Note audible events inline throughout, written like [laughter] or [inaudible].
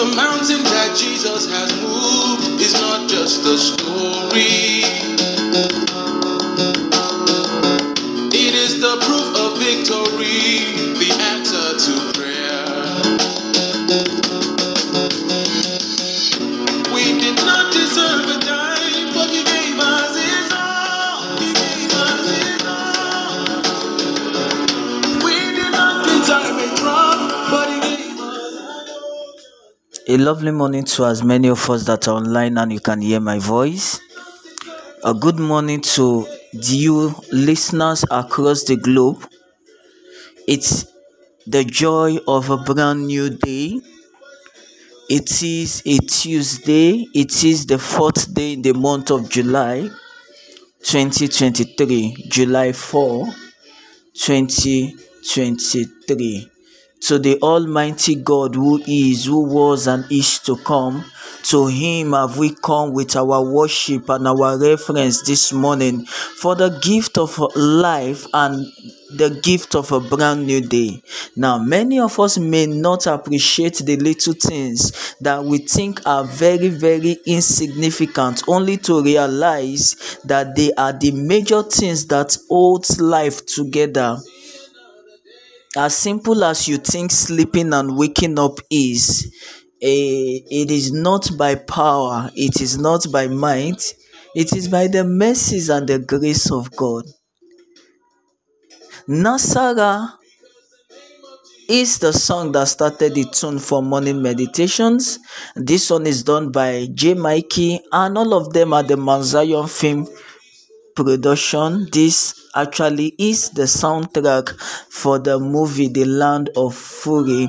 The mountain that Jesus has moved is not just a story. It is the proof of victory, A lovely morning to as many of us that are online and you can hear my voice. A good morning to you listeners across the globe. It's the joy of a brand new day. It is a Tuesday. It is the fourth day in the month of July 2023, July 4, 2023 to the Almighty God who is, who was, and is to come. To Him have we come with our worship and our reference this morning for the gift of life and the gift of a brand new day. Now, many of us may not appreciate the little things that we think are very, very insignificant, only to realize that they are the major things that holds life together as simple as you think sleeping and waking up is eh, it is not by power it is not by might it is by the mercies and the grace of god nasara is the song that started the tune for morning meditations this one is done by j mikey and all of them are the mount film production. This actually is the soundtrack for the movie The Land of Fury,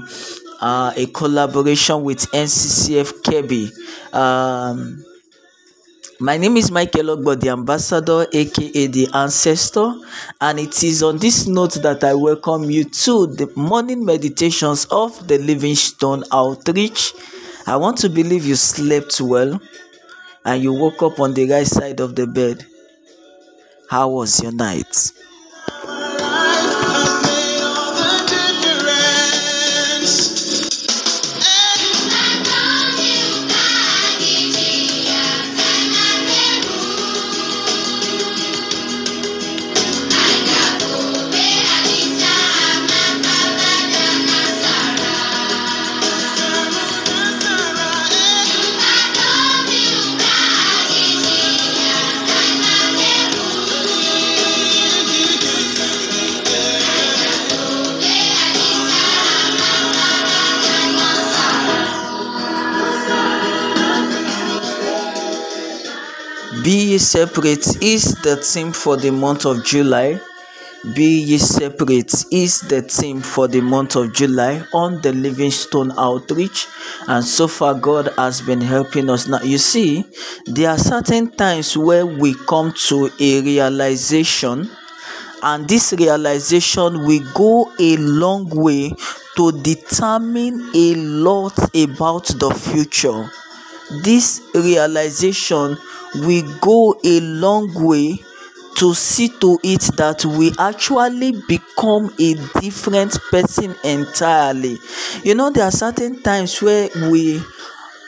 uh, a collaboration with NCCF Kebbi. Um, my name is Michael Ogbo, the ambassador, aka the ancestor, and it is on this note that I welcome you to the morning meditations of the Livingstone Outreach. I want to believe you slept well and you woke up on the right side of the bed. How was your night? Separate is the theme for the month of July. Be ye separate is the theme for the month of July on the Livingstone Outreach. And so far, God has been helping us. Now, you see, there are certain times where we come to a realization, and this realization will go a long way to determine a lot about the future this realization will go a long way to see to it that we actually become a different person entirely. You know there are certain times where we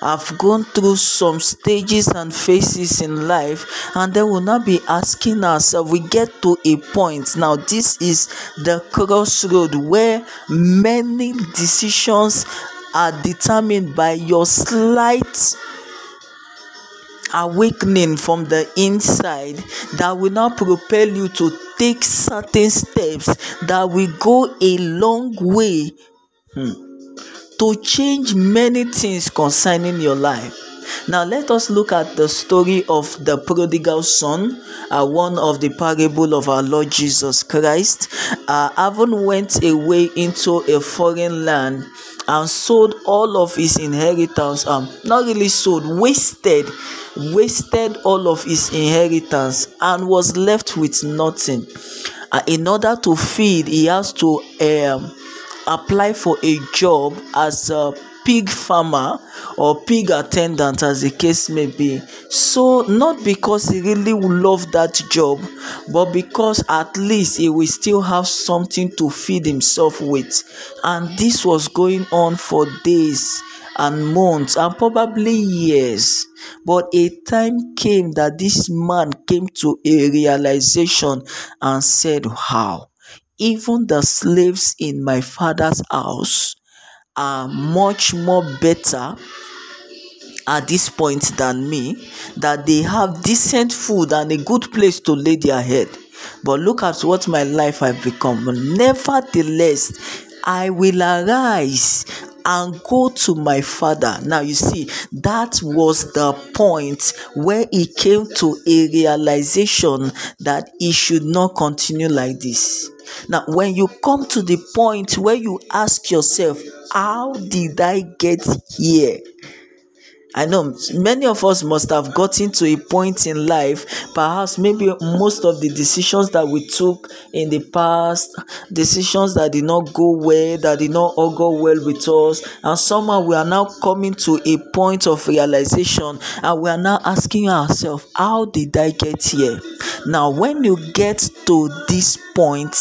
have gone through some stages and phases in life and then we'll not be asking ourselves. We get to a point. Now this is the crossroad where many decisions are determined by your slight awakening from the inside that will now propel you to take certain steps that will go a long way hmm, to change many things concerning your life. Now let us look at the story of the prodigal son, uh, one of the parable of our Lord Jesus Christ. Uh, having went away into a foreign land and sold all of his inheritance, um, not really sold, wasted, wasted all of his inheritance and was left with nothing. Uh, in order to feed, he has to um, apply for a job as a pig farmer or pig attendant as the case may be so not because he really love that job but because at least he will still have something to feed himself with and this was going on for days and months and probably years. But a time came that this man came to a realization and said, How? Even the slaves in my father's house are much more better at this point than me, that they have decent food and a good place to lay their head. But look at what my life have become. Nevertheless, I will arise and go to my father. Now, you see, that was the point where he came to a realization that he should not continue like this. Now, when you come to the point where you ask yourself, How did I get here? I know many of us must have gotten to a point in life, perhaps maybe most of the decisions that we took in the past, decisions that did not go well, that did not all go well with us, and somehow we are now coming to a point of realization and we are now asking ourselves, How did I get here? Now, when you get to this point,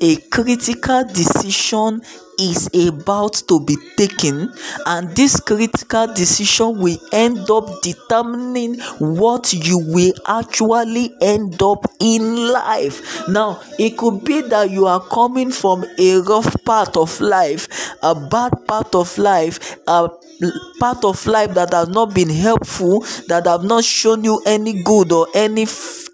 a critical decision is about to be taken and this critical decision will end up determining what you will actually end up in life. Now it could be that you are coming from a rough part of life a bad part of life a part of life that has not been helpful that have not shown you any good or any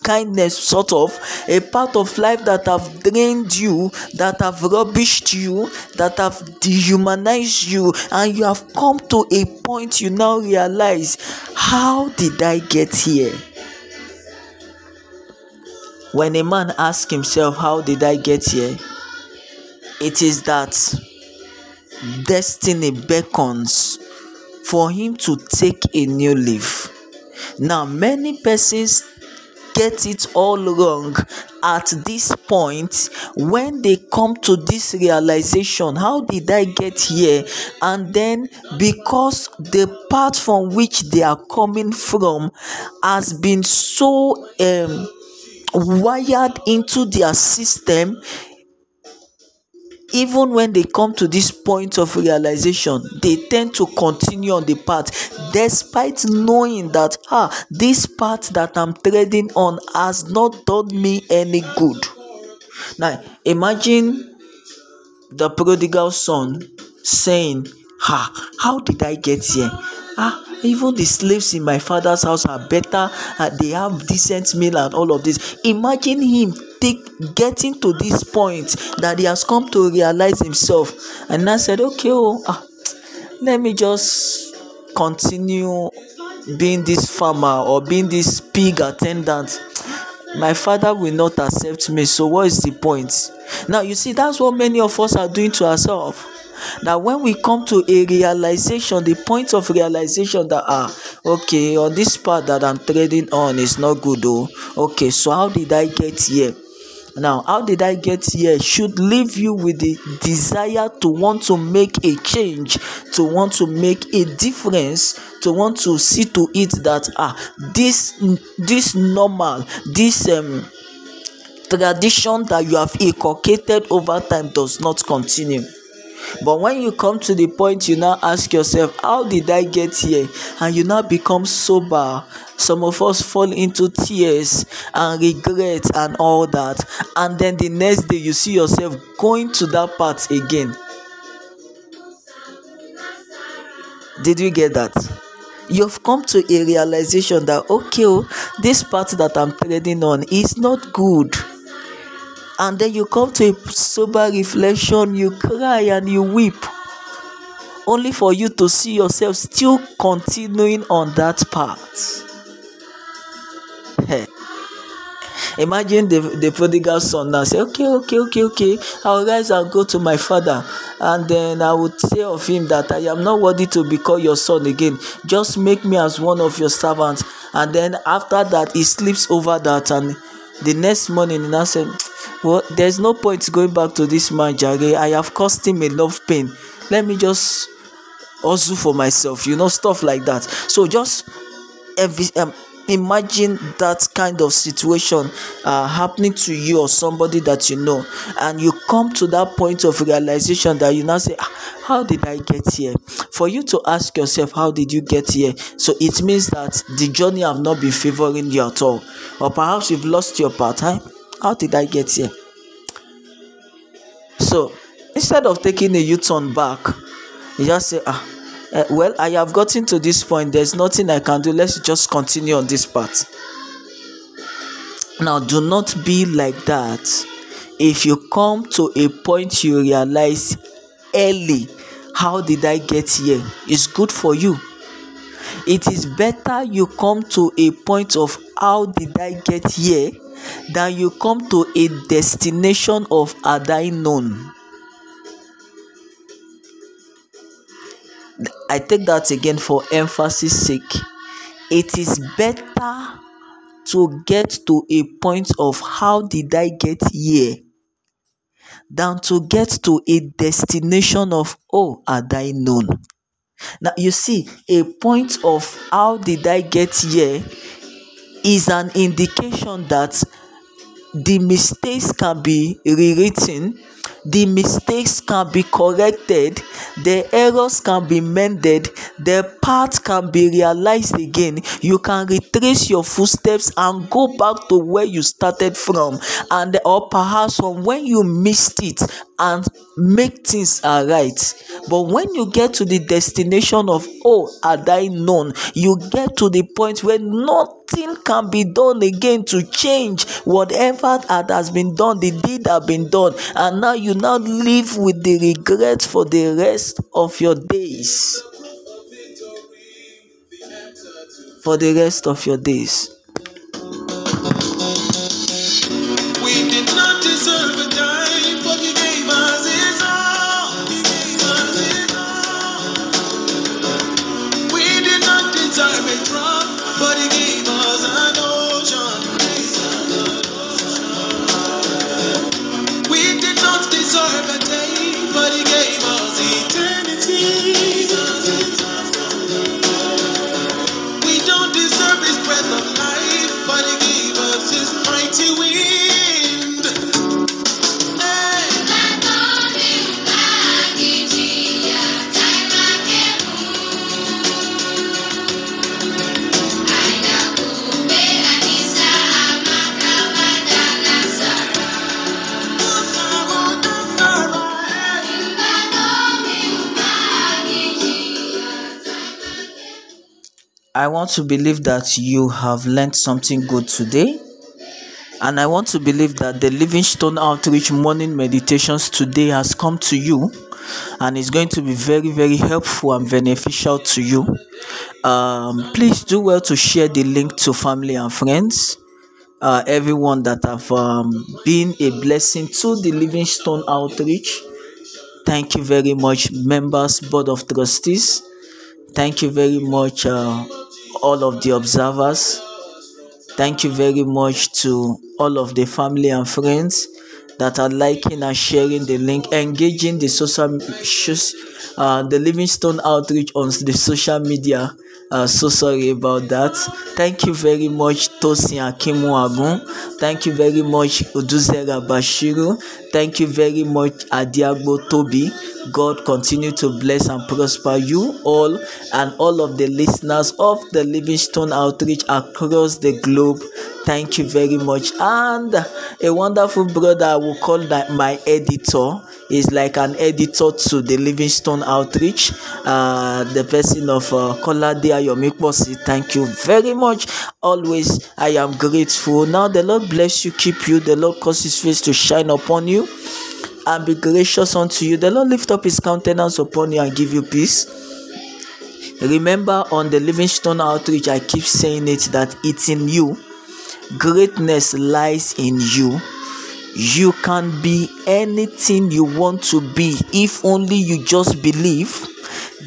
kindness sort of a part of life that have drained you that have rubbished you that have dehumanized you and you have come to a point you now realize how did i get here? When a man asks himself how did i get here? it is that destiny beckons for him to take a new leaf. Now many persons get it all wrong at this point when they come to this realization how did i get here? And then because the path from which they are coming from has been so um, wired into their system even when they come to this point of realization they tend to continue on the path despite knowing that ah this path that i'm treading on has not done me any good. Now imagine the prodigal son saying ah how did i get here? Ah even the slaves in my father's house are better uh, they have decent meal and all of this. Imagine him take getting to this point that he has come to realize himself. And i said okay oh ah, let me just continue being this farmer or being this pig attendant. My father will not accept me so what is the point? Now you see that's what many of us are doing to ourselves. That when we come to a realization the point of realization that ah okay on this path that i'm trading on is not good oh okay so how did i get here now how did i get here? Should leave you with the desire to want to make a change to want to make a difference to want to see to it that ah this this normal this um tradition that you have inculcated over time does not continue but when you come to the point you now ask yourself how did i get here? And you now become sober. Some of us fall into tears and regret and all that. And then the next day you see yourself going to that part again. Did you get that? You've come to a realization that okay oh this part that i'm trading on is not good and then you come to a sober reflection you cry and you weep only for you to see yourself still continuing on that path. [laughs] Imagine the the prodigal son now say okay okay okay okay. I will rise and go to my father and then i will say of him that i am not worthy to be called your son again. Just make me as one of your servants. And then after that he sleeps over that and the next morning he now said well there's no point going back to this man jare. I have caused him enough pain. Let me just hustle for myself you know stuff like that. So just every um, imagine that kind of situation uh, happening to you or somebody that you know. And you come to that point of realization that you now say ah, how did i get here? For you to ask yourself how did you get here? So it means that the journey have not been favoring you at all. Or perhaps you've lost your path huh? How did i get here? So instead of taking a u-turn back you just say ah uh, well i have gotten to this point. There's nothing i can do. Let's just continue on this path. Now do not be like that. If you come to a point you realize early how did i get here? it's good for you. It is better you come to a point of how did i get here than you come to a destination of had i known I take that again for emphasis sake. It is better to get to a point of how did I get here than to get to a destination of oh had I known. Now you see a point of how did I get here is an indication that the mistakes can be rewritten the mistakes can be corrected the errors can be mended the path can be realized again. You can retrace your footsteps and go back to where you started from. And or perhaps from when you missed it and make things alright but when you get to the destination of oh had i known you get to the point where nothing can be done again to change whatever that has been done the deed have been done. And now you now live with the regret for the rest of your days. For the rest of your days I want to believe that you have learned something good today. And I want to believe that the Livingstone Outreach morning meditations today has come to you and is going to be very, very helpful and beneficial to you. Um, please do well to share the link to family and friends. Uh, everyone that have um, been a blessing to the Livingstone Outreach. Thank you very much, members, Board of Trustees. Thank you very much, uh, all of the observers. Thank you very much to all of the family and friends that are liking and sharing the link, engaging the social uh, the Livingstone outreach on the social media. Uh, so sorry about that. Thank you very much, Tosin Akimu Agun. Thank you very much, Uduzera Bashiru. Thank you very much, Adiagbo Toby. God continue to bless and prosper you all and all of the listeners of the Livingstone Outreach across the globe. Thank you very much. And a wonderful brother I will call my editor is like an editor to the Livingstone Outreach. Uh, the person of uh, Kolade Ayomikbosi. Thank you very much. Always, I am grateful. Now, the Lord bless you, keep you. The Lord cause His face to shine upon you and be gracious unto you. The Lord lift up his countenance upon you and give you peace. Remember on the Livingstone outreach, I keep saying it that it's in you. Greatness lies in you. You can be anything you want to be if only you just believe.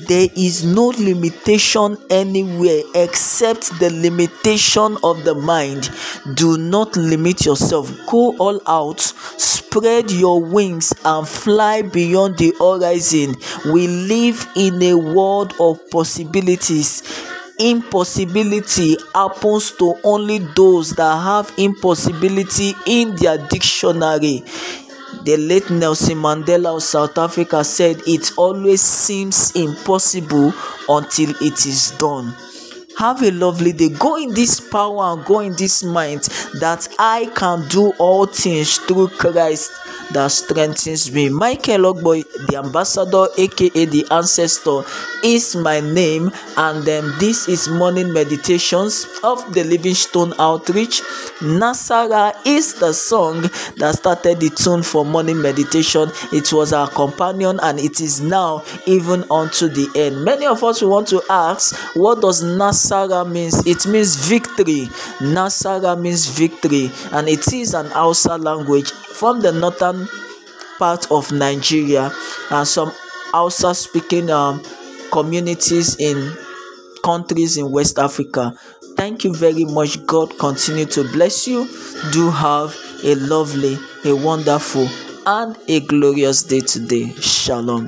There is no limitation anywhere except the limitation of the mind. Do not limit yourself. Go all out. Spread your wings and fly beyond the horizon. We live in a world of possibilities impossibility happens to only those that have impossibility in their dictionary the late Nelson Mandela of South Africa said it always seems impossible until it is done. Have a lovely day. Go in this power and go in this mind that I can do all things through Christ that strengthens me. Michael Ogboy, the ambassador, aka the ancestor, is my name, and um, this is morning meditations of the Livingstone Outreach. Nasara is the song that started the tune for morning meditation. It was our companion, and it is now even unto the end. Many of us want to ask, what does Nasara means? It means victory. Nasara means victory, and it is an Hausa language from the northern part of Nigeria and some Hausa speaking um, communities in countries in West Africa. Thank you very much. God continue to bless you. Do have a lovely, a wonderful, and a glorious day today. Shalom.